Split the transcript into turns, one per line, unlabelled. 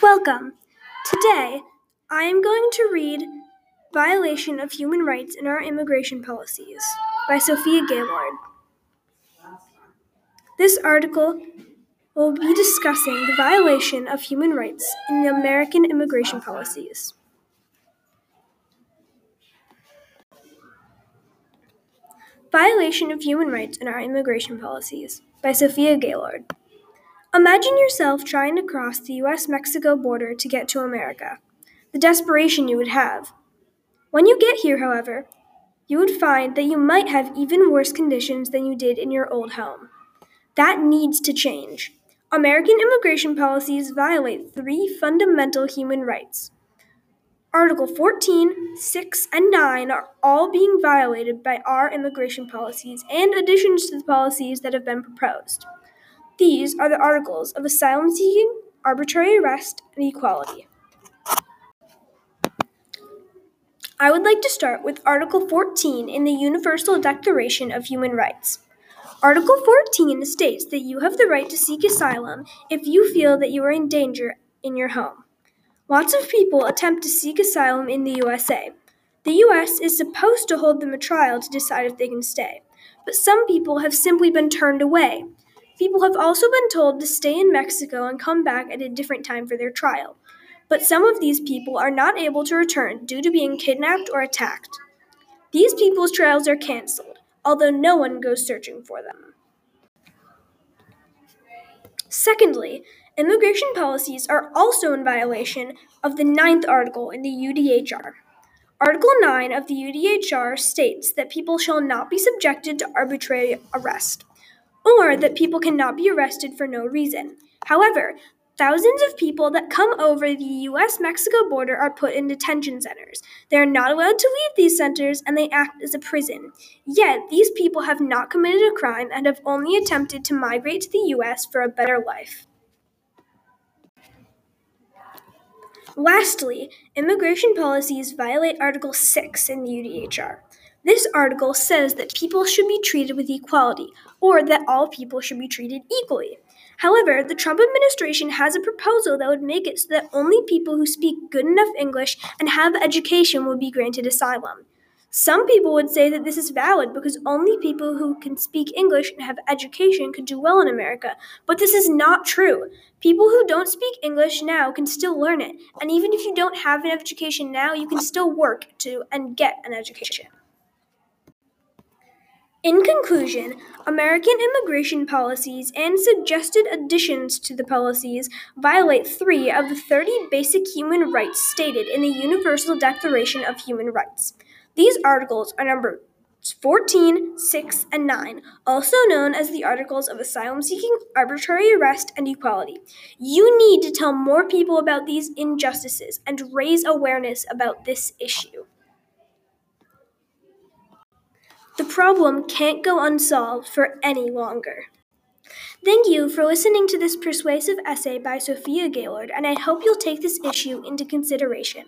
Welcome. Today, I am going to read Violation of Human Rights in Our Immigration Policies by Sophia Gaylord. This article will be discussing the violation of human rights in the American immigration policies. Violation of Human Rights in Our Immigration Policies by Sophia Gaylord. Imagine yourself trying to cross the US Mexico border to get to America. The desperation you would have. When you get here, however, you would find that you might have even worse conditions than you did in your old home. That needs to change. American immigration policies violate three fundamental human rights. Article 14, 6, and 9 are all being violated by our immigration policies and additions to the policies that have been proposed. These are the articles of asylum seeking, arbitrary arrest, and equality. I would like to start with Article 14 in the Universal Declaration of Human Rights. Article 14 states that you have the right to seek asylum if you feel that you are in danger in your home. Lots of people attempt to seek asylum in the USA. The US is supposed to hold them a trial to decide if they can stay, but some people have simply been turned away. People have also been told to stay in Mexico and come back at a different time for their trial. But some of these people are not able to return due to being kidnapped or attacked. These people's trials are canceled, although no one goes searching for them. Secondly, immigration policies are also in violation of the ninth article in the UDHR. Article 9 of the UDHR states that people shall not be subjected to arbitrary arrest or that people cannot be arrested for no reason. However, thousands of people that come over the US Mexico border are put in detention centers. They are not allowed to leave these centers and they act as a prison. Yet, these people have not committed a crime and have only attempted to migrate to the US for a better life. Lastly, immigration policies violate Article 6 in the UDHR. This article says that people should be treated with equality, or that all people should be treated equally. However, the Trump administration has a proposal that would make it so that only people who speak good enough English and have education would be granted asylum. Some people would say that this is valid because only people who can speak English and have education could do well in America, but this is not true. People who don't speak English now can still learn it, and even if you don't have an education now, you can still work to and get an education. In conclusion, American immigration policies and suggested additions to the policies violate three of the 30 basic human rights stated in the Universal Declaration of Human Rights. These articles are numbered 14, 6, and 9, also known as the Articles of Asylum Seeking, Arbitrary Arrest, and Equality. You need to tell more people about these injustices and raise awareness about this issue. The problem can't go unsolved for any longer. Thank you for listening to this persuasive essay by Sophia Gaylord, and I hope you'll take this issue into consideration.